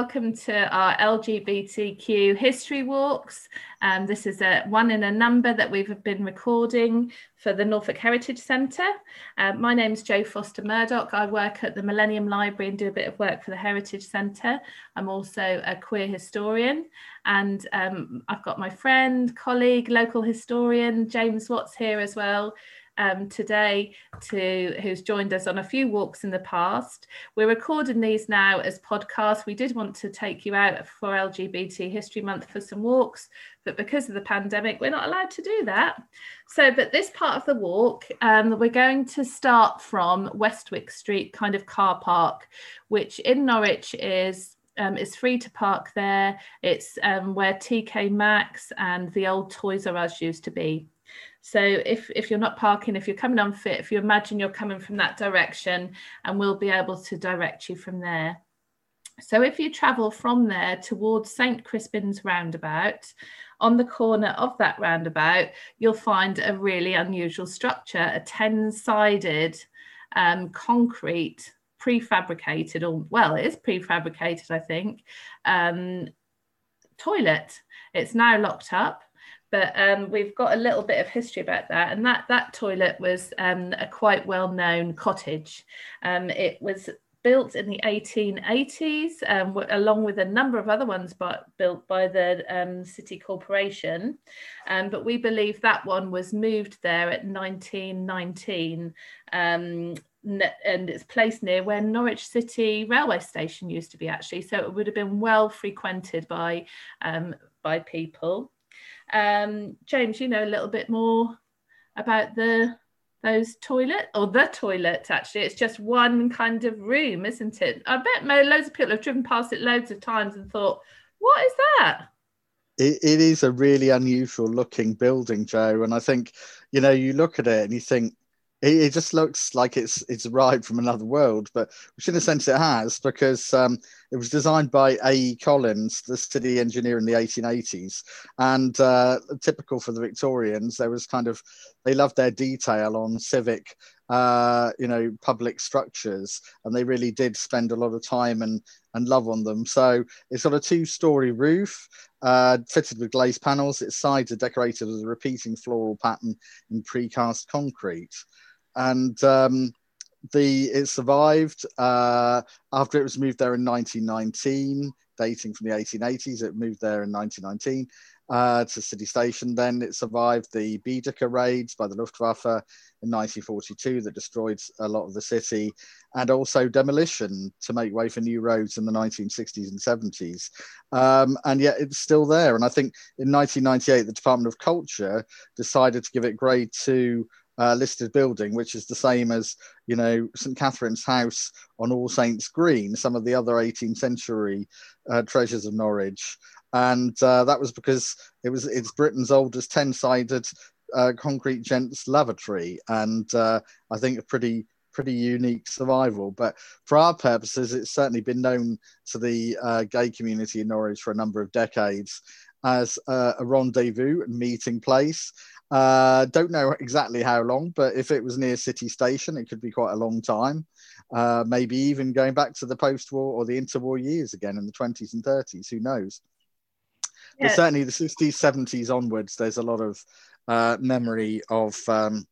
welcome to our LGBTQ history walks. Um, this is a one in a number that we've been recording for the Norfolk Heritage Centre. Uh, my name is Jo Foster Murdoch. I work at the Millennium Library and do a bit of work for the Heritage Centre. I'm also a queer historian, and um, I've got my friend, colleague, local historian James Watts here as well um, today to who's joined us on a few walks in the past. We're recording these now as podcasts. We did want to take you out for LGBT History Month for some walks, but because of the pandemic, we're not allowed to do that. So, but this part of the walk, um, we're going to start from Westwick Street kind of car park, which in Norwich is um, it's free to park there. It's um, where TK Maxx and the old Toys R Us used to be. So if, if you're not parking, if you're coming on fit, if you imagine you're coming from that direction, and we'll be able to direct you from there. So if you travel from there towards St. Crispin's roundabout, on the corner of that roundabout, you'll find a really unusual structure, a 10-sided um, concrete prefabricated, or well, it is prefabricated, I think, um, toilet. It's now locked up but um, we've got a little bit of history about that. And that that toilet was um, a quite well known cottage. Um, it was built in the 1880s, um, along with a number of other ones but built by the um, city corporation. Um, but we believe that one was moved there at 1919 and it's placed near where Norwich City railway station used to be actually so it would have been well frequented by um, by people um, James, you know a little bit more about the those toilet or the toilet actually. It's just one kind of room isn't it? I bet loads of people have driven past it loads of times and thought what is that? It, it is a really unusual looking building joe and i think you know you look at it and you think it, it, just looks like it's it's arrived from another world, but which in a sense it has because um, it was designed by A.E. Collins, the city engineer in the 1880s, and uh, typical for the Victorians, there was kind of they loved their detail on civic. Uh, you know, public structures, and they really did spend a lot of time and and love on them. So it's got a two-story roof, uh, fitted with glazed panels. Its sides are decorated with a repeating floral pattern in precast concrete and um, the it survived uh, after it was moved there in 1919, dating from the 1880s. It moved there in 1919 uh, to City Station. Then it survived the Baedeker raids by the Luftwaffe in 1942 that destroyed a lot of the city, and also demolition to make way for new roads in the 1960s and 70s. Um, and yet it's still there. And I think in 1998, the Department of Culture decided to give it grade two uh, listed building, which is the same as you know St Catherine's House on All Saints Green, some of the other 18th century uh, treasures of Norwich, and uh, that was because it was it's Britain's oldest 10-sided uh, concrete gents lavatory, and uh, I think a pretty pretty unique survival. But for our purposes, it's certainly been known to the uh, gay community in Norwich for a number of decades as a rendezvous and meeting place. Uh, don't know exactly how long, but if it was near City Station, it could be quite a long time. Uh, maybe even going back to the post-war or the interwar years again in the 20s and 30s. Who knows? Yeah. But certainly the 60s, 70s onwards, there's a lot of uh, memory of um,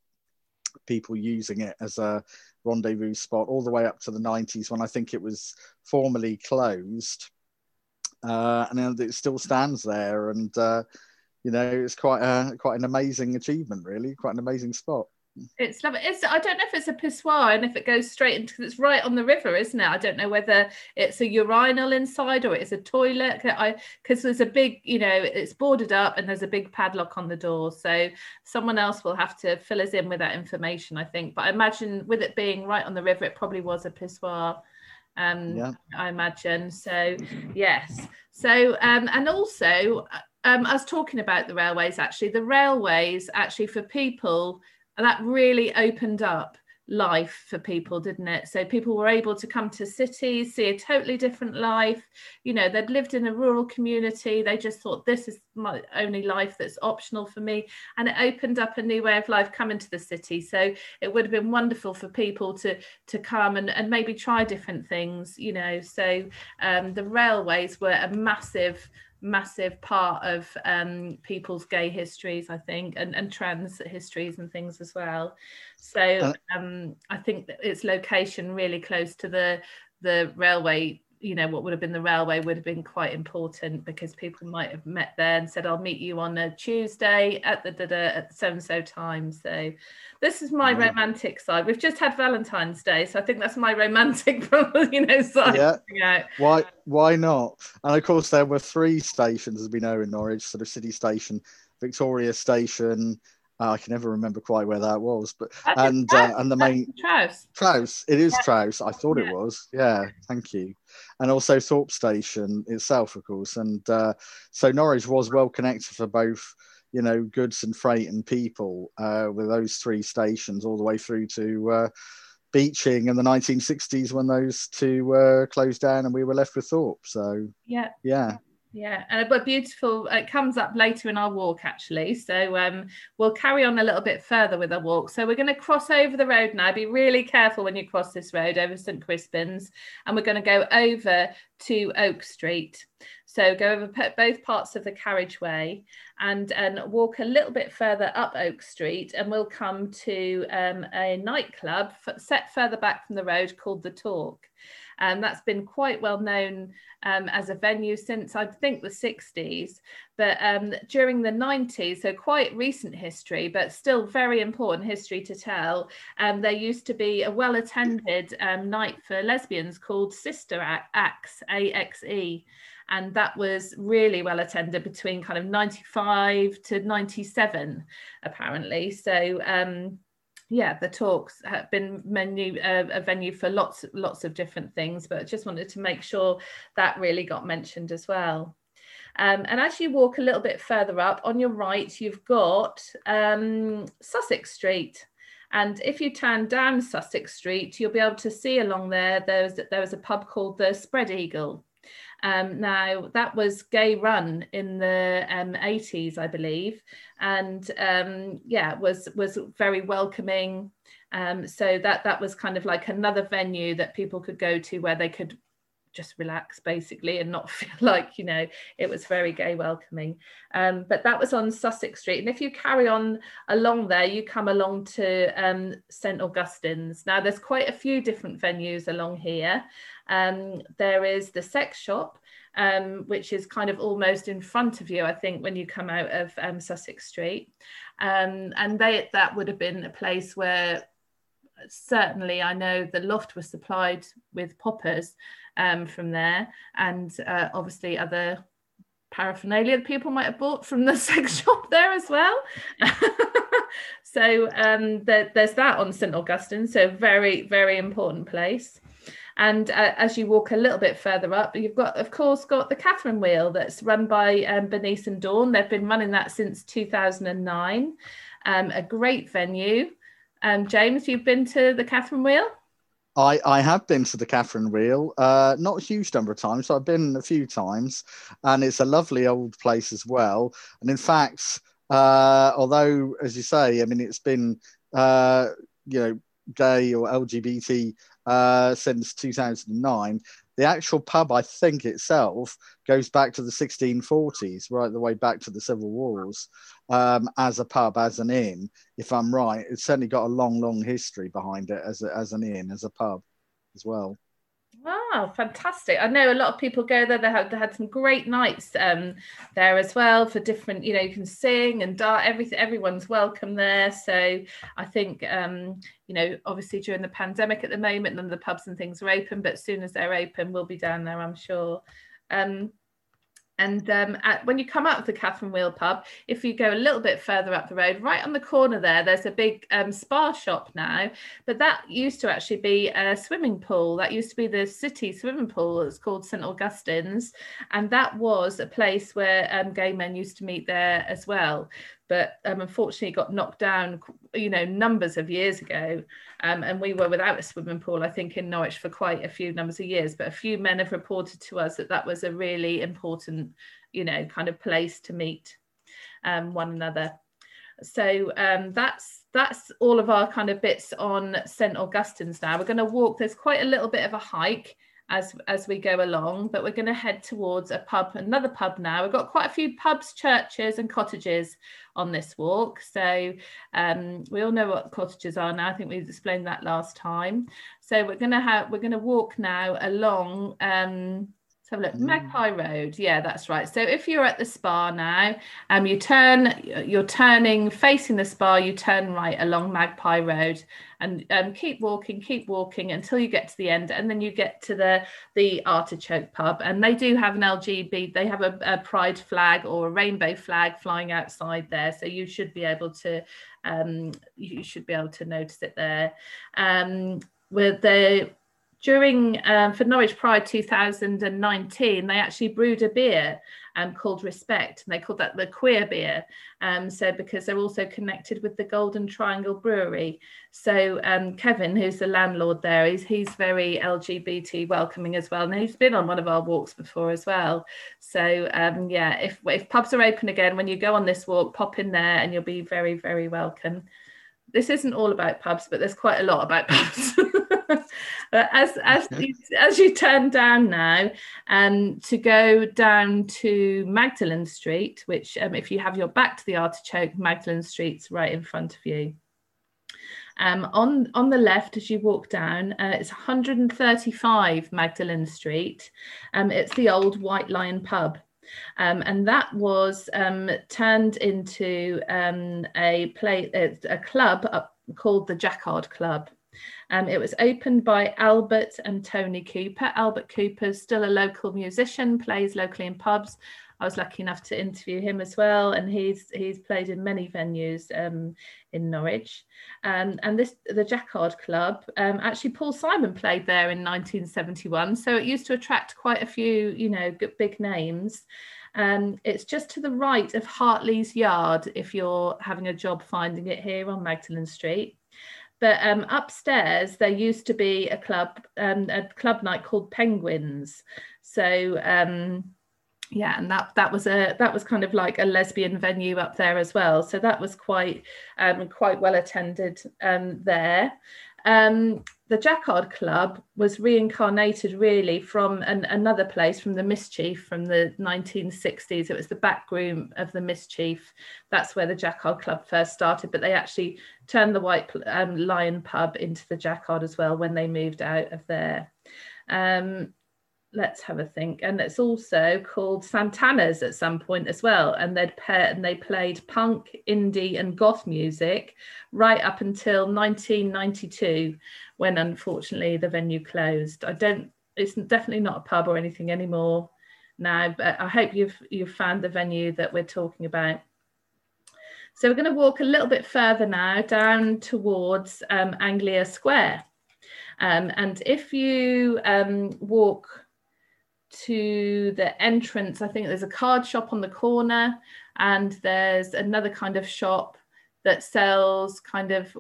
people using it as a rendezvous spot all the way up to the 90s when I think it was formally closed. Uh, and it still stands there. And uh, you know, it's quite a quite an amazing achievement, really, quite an amazing spot. It's lovely. It's, I don't know if it's a pissoir and if it goes straight into it's right on the river, isn't it? I don't know whether it's a urinal inside or it's a toilet. I because there's a big, you know, it's boarded up and there's a big padlock on the door. So someone else will have to fill us in with that information, I think. But I imagine with it being right on the river, it probably was a pissoir. Um, yeah. I imagine. So yes. So um, and also um, I was talking about the railways actually. The railways actually for people that really opened up life for people, didn't it? So people were able to come to cities, see a totally different life. You know, they'd lived in a rural community. They just thought, this is my only life that's optional for me. And it opened up a new way of life coming to the city. So it would have been wonderful for people to to come and, and maybe try different things, you know. So um, the railways were a massive massive part of um, people's gay histories, I think, and, and trans histories and things as well. So uh, um, I think that its location really close to the the railway you know what would have been the railway would have been quite important because people might have met there and said i'll meet you on a tuesday at the da, da, at so and so time. So this is my yeah. romantic side. We've just had valentine's day so i think that's my romantic you know side. Yeah. Why why not? And of course there were three stations as we know in norwich sort of city station victoria station I can never remember quite where that was, but and uh, and the main Trowse. Trowse, it is yeah. Trowse. I thought yeah. it was. Yeah, thank you. And also Thorpe Station itself, of course. And uh, so Norwich was well connected for both, you know, goods and freight and people uh, with those three stations all the way through to uh, Beeching in the 1960s when those two uh, closed down and we were left with Thorpe. So yeah, yeah. Yeah, and but beautiful. It comes up later in our walk actually, so um, we'll carry on a little bit further with our walk. So we're going to cross over the road now. Be really careful when you cross this road over St Crispin's, and we're going to go over to Oak Street. So go over both parts of the carriageway and and walk a little bit further up Oak Street, and we'll come to um, a nightclub set further back from the road called the Talk. And that's been quite well known um, as a venue since I think the 60s. But um, during the 90s, so quite recent history, but still very important history to tell, um, there used to be a well attended um, night for lesbians called Sister Axe, A-X-E and that was really well attended between kind of 95 to 97 apparently so um, yeah, the talks have been menu uh, a venue for lots lots of different things, but just wanted to make sure that really got mentioned as well. Um, and as you walk a little bit further up, on your right, you've got um, Sussex Street. And if you turn down Sussex Street, you'll be able to see along there, there's, there was a pub called the Spread Eagle. Um, now, that was gay run in the um, 80s, I believe, and um, yeah, was was very welcoming. Um, so that that was kind of like another venue that people could go to where they could just relax basically and not feel like you know it was very gay welcoming. Um, but that was on sussex street. And if you carry on along there you come along to um, st augustine's. Now there's quite a few different venues along here. Um, there is the sex shop um, which is kind of almost in front of you i think when you come out of um, sussex street. Um, and they that would have been a place where certainly I know the loft was supplied with poppers um, from there, and uh, obviously other paraphernalia that people might have bought from the sex shop there as well. so um, there, there's that on St Augustine, so very very important place. And uh, as you walk a little bit further up, you've got, of course, got the Catherine Wheel that's run by um, Bernice and Dawn. They've been running that since 2009. Um, a great venue. Um, James, you've been to the Catherine Wheel? I, I have been to the Catherine Wheel, uh, not a huge number of times, so I've been a few times, and it's a lovely old place as well. And in fact, uh, although, as you say, I mean, it's been, uh, you know, gay or LGBT uh, since 2009, the actual pub, I think itself, goes back to the 1640s, right the way back to the Civil Wars, um, as a pub, as an inn. If I'm right, it's certainly got a long, long history behind it as a, as an inn, as a pub, as well. Wow, fantastic! I know a lot of people go there. They have they had some great nights um, there as well for different. You know, you can sing and dance. Everything, everyone's welcome there. So I think um, you know, obviously during the pandemic at the moment, none of the pubs and things are open. But as soon as they're open, we'll be down there. I'm sure. Um, and um, at, when you come out of the Catherine Wheel pub, if you go a little bit further up the road, right on the corner there, there's a big um, spa shop now. But that used to actually be a swimming pool. That used to be the city swimming pool. It's called St Augustine's. And that was a place where um, gay men used to meet there as well. But um, unfortunately got knocked down, you know, numbers of years ago. Um, and we were without a swimming pool, I think, in Norwich for quite a few numbers of years. But a few men have reported to us that that was a really important, you know, kind of place to meet um, one another. So um, that's that's all of our kind of bits on St Augustine's now. We're going to walk. There's quite a little bit of a hike as as we go along but we're going to head towards a pub another pub now. We've got quite a few pubs churches and cottages on this walk. So um, we all know what cottages are now. I think we explained that last time. So we're going to have we're going to walk now along um, Let's have a look. Mm. Magpie Road. Yeah, that's right. So if you're at the spa now, um, you turn, you're turning facing the spa, you turn right along Magpie Road and um, keep walking, keep walking until you get to the end, and then you get to the the Artichoke Pub, and they do have an LGB. They have a, a pride flag or a rainbow flag flying outside there, so you should be able to um, you should be able to notice it there. Um, with the during um, for Norwich Pride 2019, they actually brewed a beer um, called Respect, and they called that the queer beer. Um, so because they're also connected with the Golden Triangle Brewery. So um, Kevin, who's the landlord there, he's he's very LGBT welcoming as well, and he's been on one of our walks before as well. So um, yeah, if if pubs are open again, when you go on this walk, pop in there, and you'll be very very welcome. This isn't all about pubs, but there's quite a lot about pubs. as as you, as you turn down now, um, to go down to Magdalen Street, which um, if you have your back to the artichoke, Magdalen Street's right in front of you. Um, on on the left, as you walk down, uh, it's 135 Magdalen Street. Um, it's the old White Lion pub. Um, and that was um, turned into um, a play, a club called the Jacquard Club. Um, it was opened by Albert and Tony Cooper. Albert Cooper's still a local musician, plays locally in pubs. I was lucky enough to interview him as well, and he's he's played in many venues um, in Norwich. Um, and this the Jacquard Club, um, actually Paul Simon played there in 1971, so it used to attract quite a few, you know, big names. Um, it's just to the right of Hartley's Yard if you're having a job finding it here on Magdalen Street. But um, upstairs there used to be a club, um, a club night called Penguins. So um, yeah, and that that was a that was kind of like a lesbian venue up there as well. So that was quite um, quite well attended um, there. Um, the Jacquard Club was reincarnated really from an, another place, from the Mischief from the 1960s. It was the back room of the Mischief. That's where the Jacquard Club first started, but they actually turned the White um, Lion pub into the Jacquard as well when they moved out of there. Um, let's have a think. And it's also called santana's at some point as well. And they'd pair and they played punk indie and goth music right up until 1992 when unfortunately the venue closed. I don't it's definitely not a pub or anything anymore now but i hope you've you've found the venue that we're talking about. So we're going to walk a little bit further now down towards um, anglia square. Um, and if you um, walk to the entrance, I think there's a card shop on the corner, and there's another kind of shop that sells kind of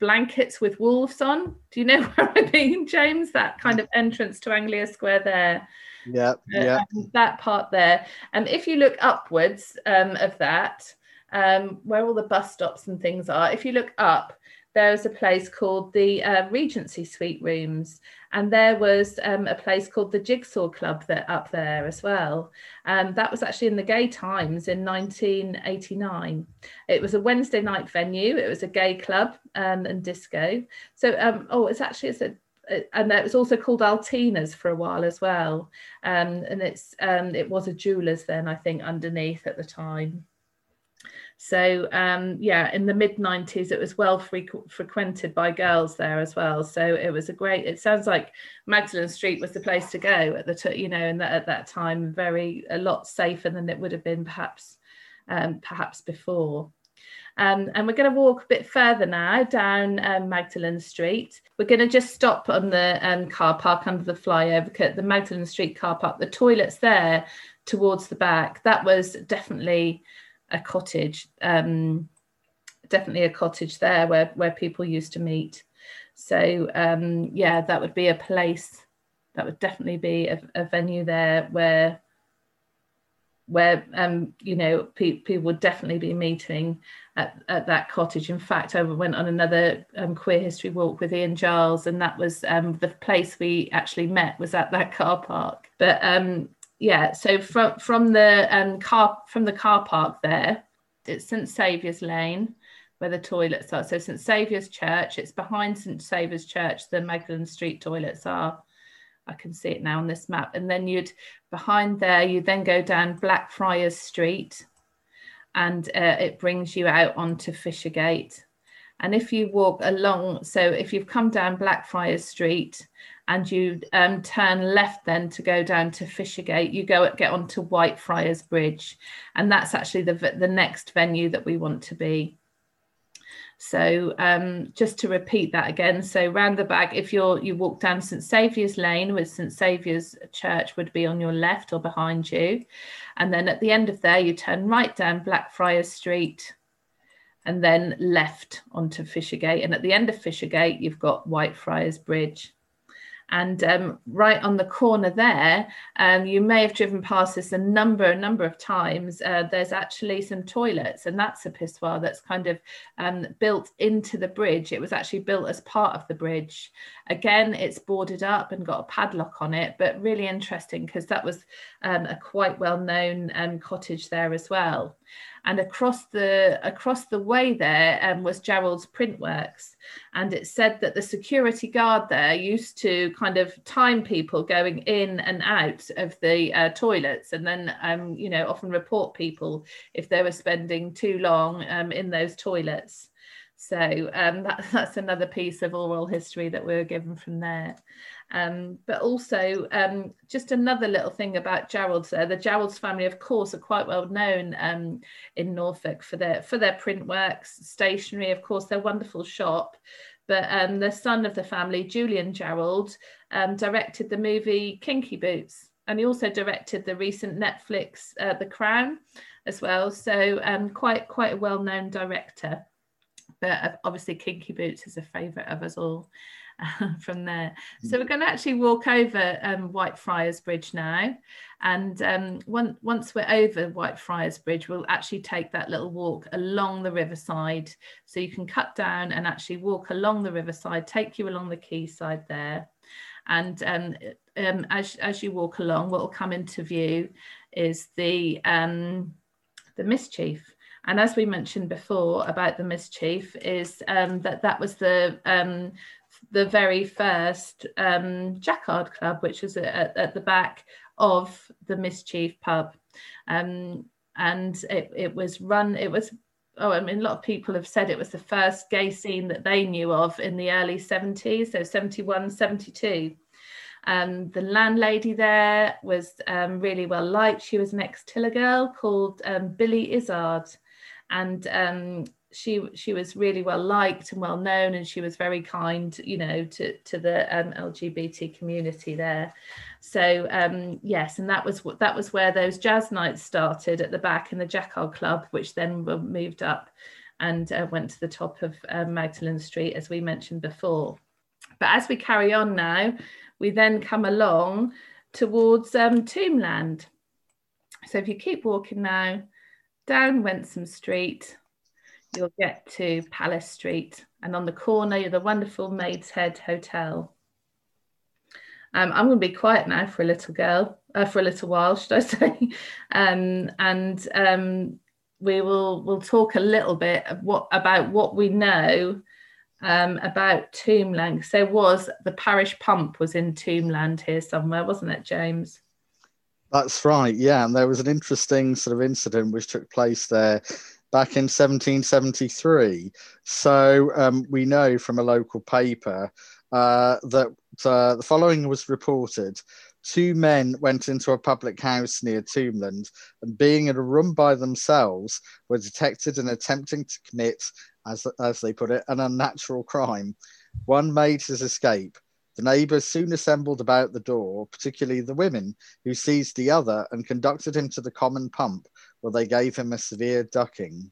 blankets with wolves on. Do you know where I mean, James? That kind of entrance to Anglia Square there. Yeah, uh, yeah. That part there. And if you look upwards um, of that, um, where all the bus stops and things are, if you look up, there's a place called the uh, Regency Suite Rooms, and there was um, a place called the Jigsaw Club that up there as well. Um, that was actually in the Gay Times in 1989. It was a Wednesday night venue. It was a gay club um, and disco. So, um, oh, it's actually it's a and it was also called Altina's for a while as well. Um, and it's um, it was a jeweler's then, I think, underneath at the time. So um, yeah, in the mid 90s, it was well frequ- frequented by girls there as well. So it was a great. It sounds like Magdalen Street was the place to go at the t- you know, and that at that time, very a lot safer than it would have been perhaps um, perhaps before. Um, and we're going to walk a bit further now down um, Magdalen Street. We're going to just stop on the um, car park under the flyover, the Magdalen Street car park. The toilets there towards the back. That was definitely a cottage. Um, definitely a cottage there where where people used to meet. So um, yeah, that would be a place. That would definitely be a, a venue there where where um, you know pe- people would definitely be meeting at, at that cottage. In fact, I went on another um, queer history walk with Ian Giles, and that was um, the place we actually met was at that car park. But um, yeah, so from from the um, car from the car park there, it's St Saviour's Lane where the toilets are. So St Saviour's Church, it's behind St Saviour's Church. The Magdalen Street toilets are. I can see it now on this map. And then you'd behind there, you then go down Blackfriars Street, and uh, it brings you out onto Fishergate. And if you walk along, so if you've come down Blackfriars Street and you um, turn left then to go down to Fishergate, you go get onto Whitefriars Bridge, and that's actually the the next venue that we want to be. So um, just to repeat that again, so round the back, if you're you walk down St Saviour's Lane, with St Saviour's Church would be on your left or behind you, and then at the end of there, you turn right down Blackfriars Street, and then left onto Fishergate, and at the end of Fishergate, you've got Whitefriars Bridge. And um, right on the corner there, um, you may have driven past this a number, a number of times. Uh, there's actually some toilets, and that's a pissoir that's kind of um, built into the bridge. It was actually built as part of the bridge. Again, it's boarded up and got a padlock on it, but really interesting because that was um, a quite well-known um, cottage there as well and across the across the way there um, was Jarrold's Printworks, and it said that the security guard there used to kind of time people going in and out of the uh, toilets, and then um, you know often report people if they were spending too long um, in those toilets. So um, that, that's another piece of oral history that we were given from there. Um, but also, um, just another little thing about Jarrold's. The Jarrold's family, of course, are quite well known um, in Norfolk for their for their print works, stationery, of course, their wonderful shop. But um, the son of the family, Julian Jarrold, um, directed the movie Kinky Boots, and he also directed the recent Netflix uh, The Crown as well. So um, quite quite a well known director. But uh, obviously, Kinky Boots is a favourite of us all. from there. So mm. we're going to actually walk over um, Whitefriars Bridge now. And um, one, once we're over Whitefriars Bridge, we'll actually take that little walk along the riverside. So you can cut down and actually walk along the riverside, take you along the quayside there. And um, um, as, as you walk along, what will come into view is the, um, the mischief. And as we mentioned before about the mischief, is um, that that was the um, the very first um, Jacquard Club, which was at, at, the back of the Mischief pub. Um, and it, it was run, it was, oh, I mean, a lot of people have said it was the first gay scene that they knew of in the early 70s, so 71, 72. Um, the landlady there was um, really well liked. She was an ex Tiller girl called um, Billy Izzard. And um, she she was really well liked and well known and she was very kind you know to to the um, lgbt community there. So um yes and that was what that was where those jazz nights started at the back in the jacquard club which then were moved up and uh, went to the top of um, magdalen street as we mentioned before. But as we carry on now we then come along towards um, tombland. So if you keep walking now down wensum street you'll get to Palace Street, and on the corner, the wonderful Maid's Head Hotel. Um, I'm going to be quiet now for a little girl, uh, for a little while, should I say? um, and um, we will we'll talk a little bit what about what we know um, about Tombland. So was the parish pump was in Tombland here somewhere, wasn't it, James? That's right. Yeah, and there was an interesting sort of incident which took place there back in 1773. So um, we know from a local paper uh, that uh, the following was reported. Two men went into a public house near Tombland and, being in a room by themselves, were detected in attempting to commit, as, as they put it, an unnatural crime. One made his escape. The neighbours soon assembled about the door, particularly the women, who seized the other and conducted him to the common pump, well, they gave him a severe ducking.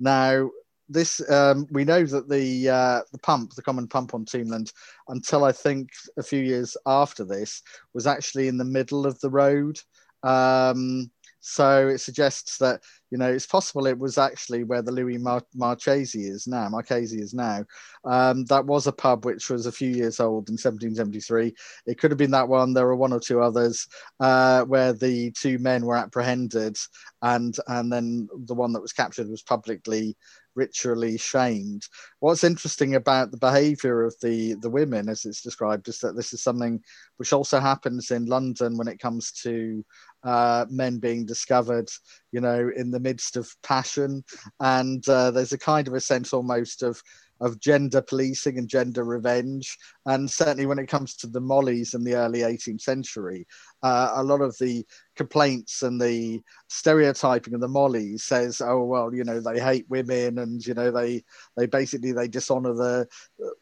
Now, this um, we know that the uh, the pump, the common pump on Tombland, until I think a few years after this, was actually in the middle of the road. Um, so it suggests that you know it's possible it was actually where the Louis Mar- Marchesi is now. Marchesi is now. Um, that was a pub which was a few years old in 1773. It could have been that one. There were one or two others uh, where the two men were apprehended, and and then the one that was captured was publicly ritually shamed. What's interesting about the behaviour of the the women, as it's described, is that this is something which also happens in London when it comes to uh, men being discovered, you know, in the midst of passion, and uh, there's a kind of a sense almost of of gender policing and gender revenge. And certainly when it comes to the mollies in the early 18th century, uh, a lot of the complaints and the stereotyping of the mollies says, oh, well, you know, they hate women and, you know, they they basically, they dishonor the,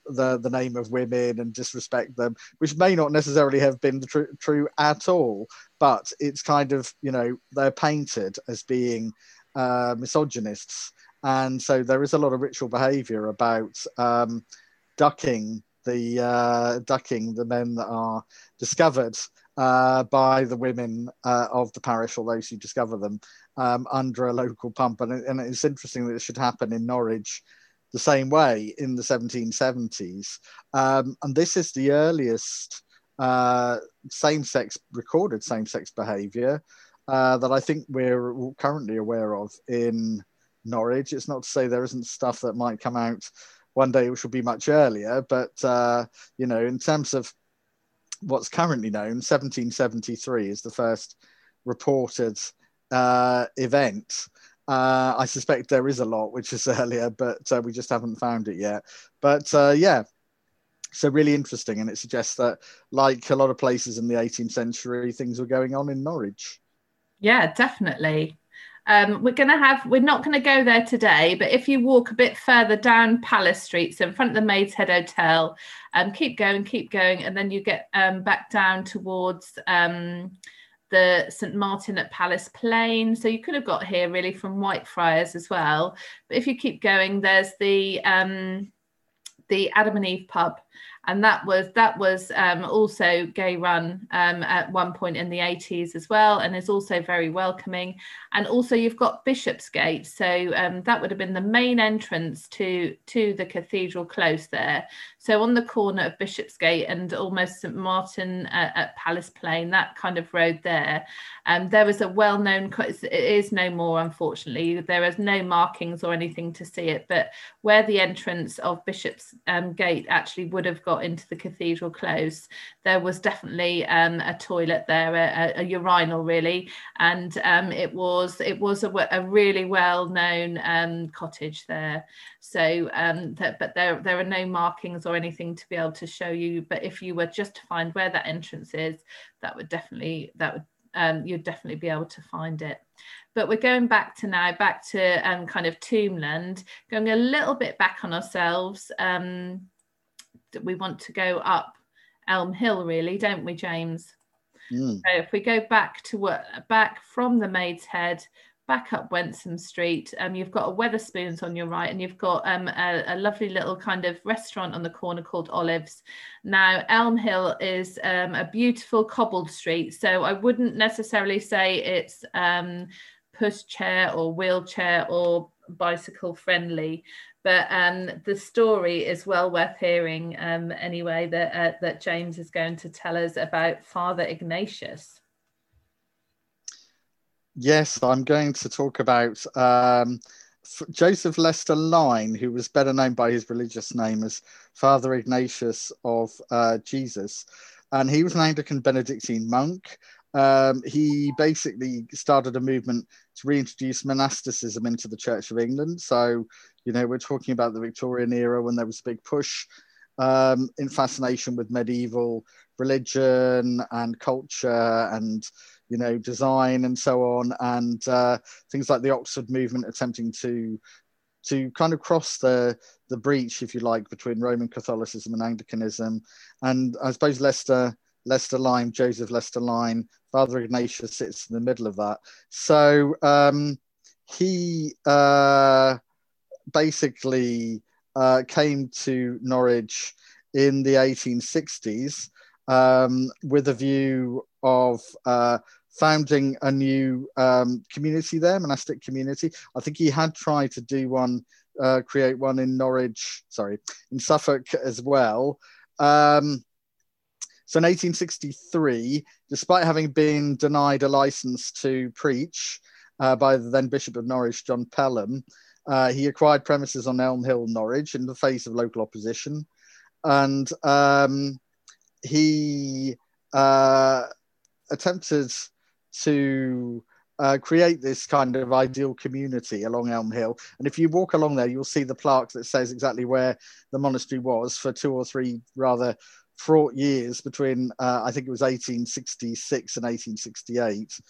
the, the name of women and disrespect them, which may not necessarily have been tr- true at all, but it's kind of, you know, they're painted as being uh, misogynists and so there is a lot of ritual behaviour about um, ducking the uh, ducking the men that are discovered uh, by the women uh, of the parish or those who discover them um, under a local pump. And, and, it's interesting that it should happen in Norwich the same way in the 1770s. Um, and this is the earliest uh, same sex recorded same sex behaviour uh, that I think we're currently aware of in Norwich. It's not to say there isn't stuff that might come out one day which will be much earlier, but uh, you know, in terms of what's currently known, 1773 is the first reported uh, event. Uh, I suspect there is a lot which is earlier, but uh, we just haven't found it yet. But uh, yeah, so really interesting, and it suggests that, like a lot of places in the 18th century, things were going on in Norwich. Yeah, definitely. Um, we're going to have, we're not going to go there today, but if you walk a bit further down Palace Street, so in front of the Maid's Head Hotel, um, keep going, keep going, and then you get um, back down towards um, the St Martin at Palace Plain. So you could have got here really from Whitefriars as well. But if you keep going, there's the um, the Adam and Eve pub and that was that was um, also gay run um, at one point in the 80s as well and is also very welcoming. And also you've got bishopsgate so um, that would have been the main entrance to to the cathedral close there so on the corner of bishopsgate and almost st martin uh, at palace plain that kind of road there um, there was a well-known it is no more unfortunately there is no markings or anything to see it but where the entrance of bishop's um, gate actually would have got into the cathedral close, there was definitely um, a toilet there, a, a urinal really, and um, it was it was a, a really well known um, cottage there. So, um, but there there are no markings or anything to be able to show you. But if you were just to find where that entrance is, that would definitely that would um, you'd definitely be able to find it. But we're going back to now, back to um, kind of Tombland, going a little bit back on ourselves. Um, we want to go up Elm Hill, really, don't we, James? Mm. So if we go back to what back from the Maid's Head, back up Wensum Street, um, you've got a Wetherspoons on your right, and you've got um, a, a, lovely little kind of restaurant on the corner called Olives. Now, Elm Hill is um, a beautiful cobbled street, so I wouldn't necessarily say it's um, push or wheelchair or bicycle friendly but um, the story is well worth hearing um, anyway that, uh, that James is going to tell us about Father Ignatius. Yes, I'm going to talk about um, Joseph Leycester Lyne, who was better known by his religious name as Father Ignatius of uh, Jesus. And he was an Anglican Benedictine monk. Um, he basically started a movement to reintroduce monasticism into the Church of England. So you know, we're talking about the Victorian era when there was a big push um, in fascination with medieval religion and culture and you know design and so on, and uh, things like the Oxford movement attempting to to kind of cross the the breach, if you like, between Roman Catholicism and Anglicanism. And I suppose Leycester Leycester Lyne, Joseph Leycester Lyne, Father Ignatius sits in the middle of that. So um, he uh, basically uh, came to Norwich in the 1860s um, with a view of uh, founding a new um, community there, monastic community. I think he had tried to do one, uh, create one in Norwich, sorry, in Suffolk as well. Um, so in 1863, despite having been denied a license to preach uh, by the then Bishop of Norwich, John Pelham, uh, he acquired premises on Elm Hill, Norwich, in the face of local opposition. And um, he uh, attempted to uh, create this kind of ideal community along Elm Hill. And if you walk along there, you'll see the plaque that says exactly where the monastery was for two or three rather fraught years between, uh, I think it was 1866 and 1868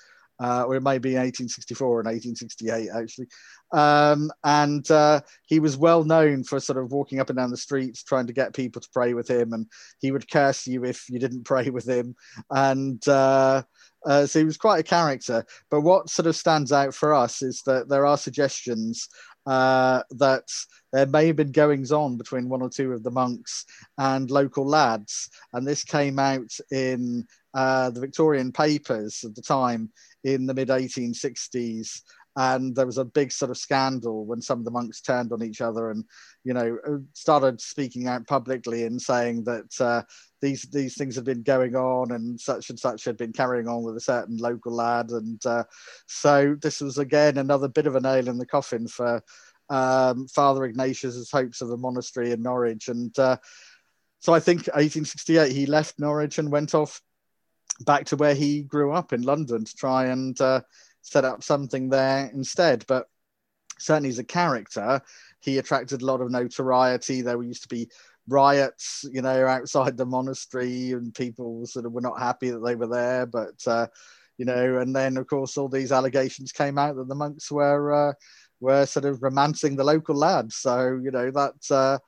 uh, or it may be 1864 and 1868 actually. Um, and uh, he was well known for sort of walking up and down the streets trying to get people to pray with him, and he would curse you if you didn't pray with him. And uh, uh, so he was quite a character. But what sort of stands out for us is that there are suggestions uh, that there may have been goings on between one or two of the monks and local lads. And this came out in uh, the Victorian papers at the time in the mid 1860s and there was a big sort of scandal when some of the monks turned on each other and you know uh, started speaking out publicly and saying that uh, these these things had been going on and such and such had been carrying on with a certain local lad. And uh, so this was again another bit of a nail in the coffin for um, father ignatius's hopes of a monastery in norwich. And uh, so i think 1868 he left norwich and went off back to where he grew up in London to try and uh, set up something there instead. But certainly as a character, he attracted a lot of notoriety. There used to be riots, you know, outside the monastery, and people sort of were not happy that they were there. But uh, you know, and then of course all these allegations came out that the monks were uh, were sort of romancing the local lads. So you know that uh,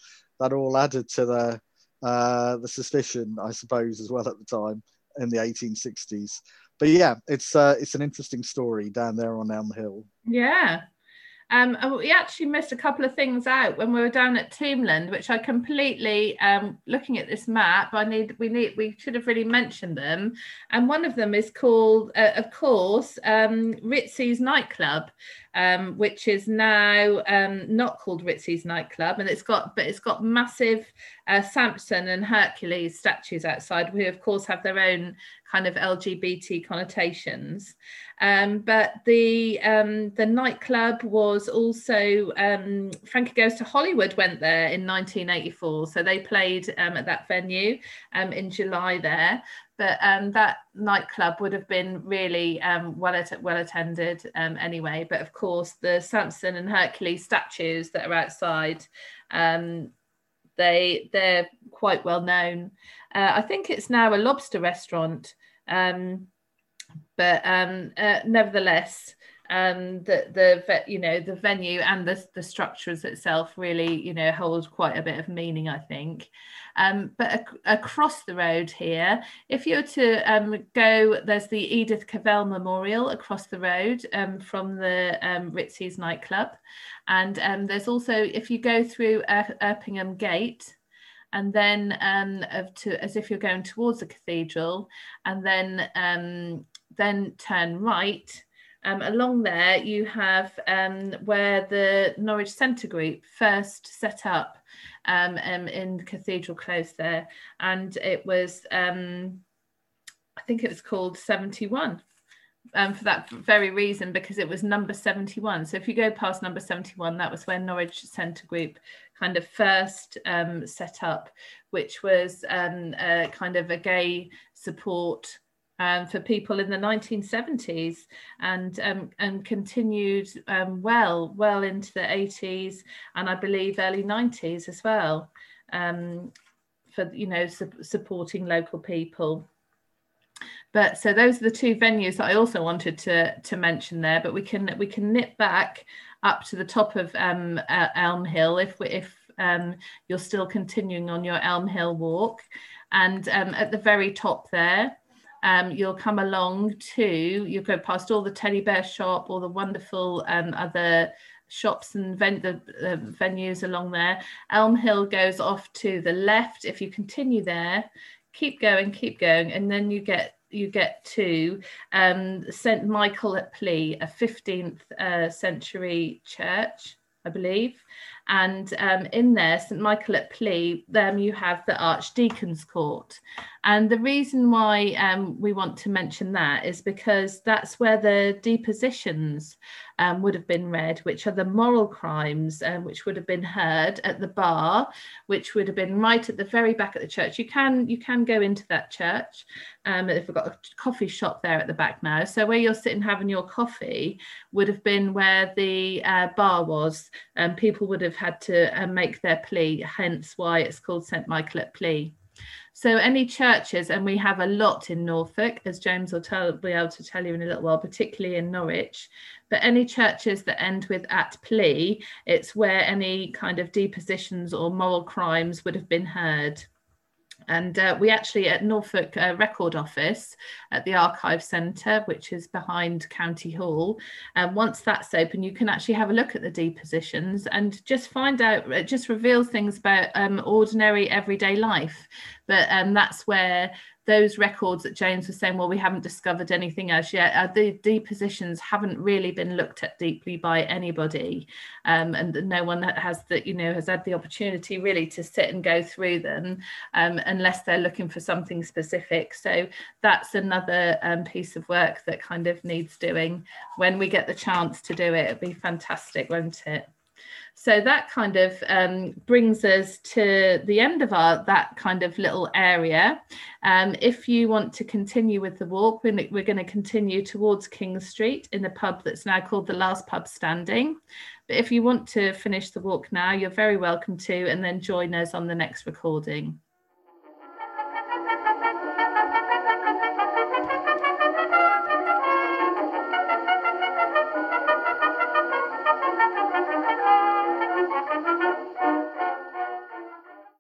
that all added to the uh, the suspicion, I suppose, as well at the time in the 1860s. But yeah, it's uh, it's an interesting story down there on Elm Hill. Yeah. Um, we actually missed a couple of things out when we were down at Tombland, which I completely um, looking at this map. I need we need we should have really mentioned them, and one of them is called, uh, of course, um, Ritzy's nightclub, um, which is now um, not called Ritzy's nightclub, and it's got but it's got massive uh, Samson and Hercules statues outside, who of course have their own kind of LGBT connotations. Um, but the um, the nightclub was also um, Frankie Goes to Hollywood went there in 1984, so they played um, at that venue um, in July there. But um, that nightclub would have been really well at- well attended anyway. But of course, the Samson and Hercules statues that are outside they they're quite well known. Uh, I think it's now a lobster restaurant, um, but um, uh, nevertheless, um, the the you know the venue and the the structures itself really you know hold quite a bit of meaning, I think. Um, but ac- across the road here, if you were to um, go, there's the Edith Cavell Memorial across the road um, from the um, Ritzy's nightclub. And um, there's also, if you go through er- Erpingham Gate, and then um, to, as if you're going towards the cathedral, and then um, then turn right. Um, along there, you have um, where the Norwich Centre Group first set up um, um, in Cathedral Close there, and it was I think it was called 71 um, for that very reason because it was number 71. So if you go past number 71, that was where Norwich Centre Group kind of first um, set up, which was um, kind of a gay support um, for people in the 1970s and um, and continued um, well well into the 80s and I believe early 90s as well um, for you know su- supporting local people. But so those are the two venues that I also wanted to to mention there. But we can we can nip back up to the top of um, uh, Elm Hill if we, if um, you're still continuing on your Elm Hill walk, and at the very top there um, you'll come along to, you'll go past all the teddy bear shop, all the wonderful um, other shops and ven- the, uh, venues along there. Elm Hill goes off to the left. If you continue there, keep going, keep going, and then you get you get to um, St Michael at Plea, a 15th uh, century church, I believe. And um, in there, St Michael at Plea, then you have the Archdeacon's Court. And the reason why um, we want to mention that is because that's where the depositions um, would have been read, which are the moral crimes, um, which would have been heard at the bar, which would have been right at the very back of the church. You can you can go into that church. Um, they've got a coffee shop there at the back now. So where you're sitting having your coffee would have been where the uh, bar was, and people would have had to uh, make their plea. Hence why it's called St Michael at Plea. So any churches, and we have a lot in Norfolk, as James will tell, be able to tell you in a little while, particularly in Norwich. But any churches that end with at plea, it's where any kind of depositions or moral crimes would have been heard. And uh, we actually at Norfolk uh, Record Office at the Archive Centre, which is behind County Hall, and um, once that's open, you can actually have a look at the depositions and just find out, it just reveals things about um, ordinary everyday life. But um, that's where those records that James was saying, well, we haven't discovered anything as yet. Uh, the depositions haven't really been looked at deeply by anybody, um, and no one has that you know has had the opportunity really to sit and go through them, um, unless they're looking for something specific. So that's another um, piece of work that kind of needs doing. When we get the chance to do it, it'd be fantastic, won't it? So that kind of um, brings us to the end of our that kind of little area. Um, if you want to continue with the walk, we're, we're going to continue towards King Street in the pub that's now called the Last Pub Standing. But if you want to finish the walk now, you're very welcome to, and then join us on the next recording.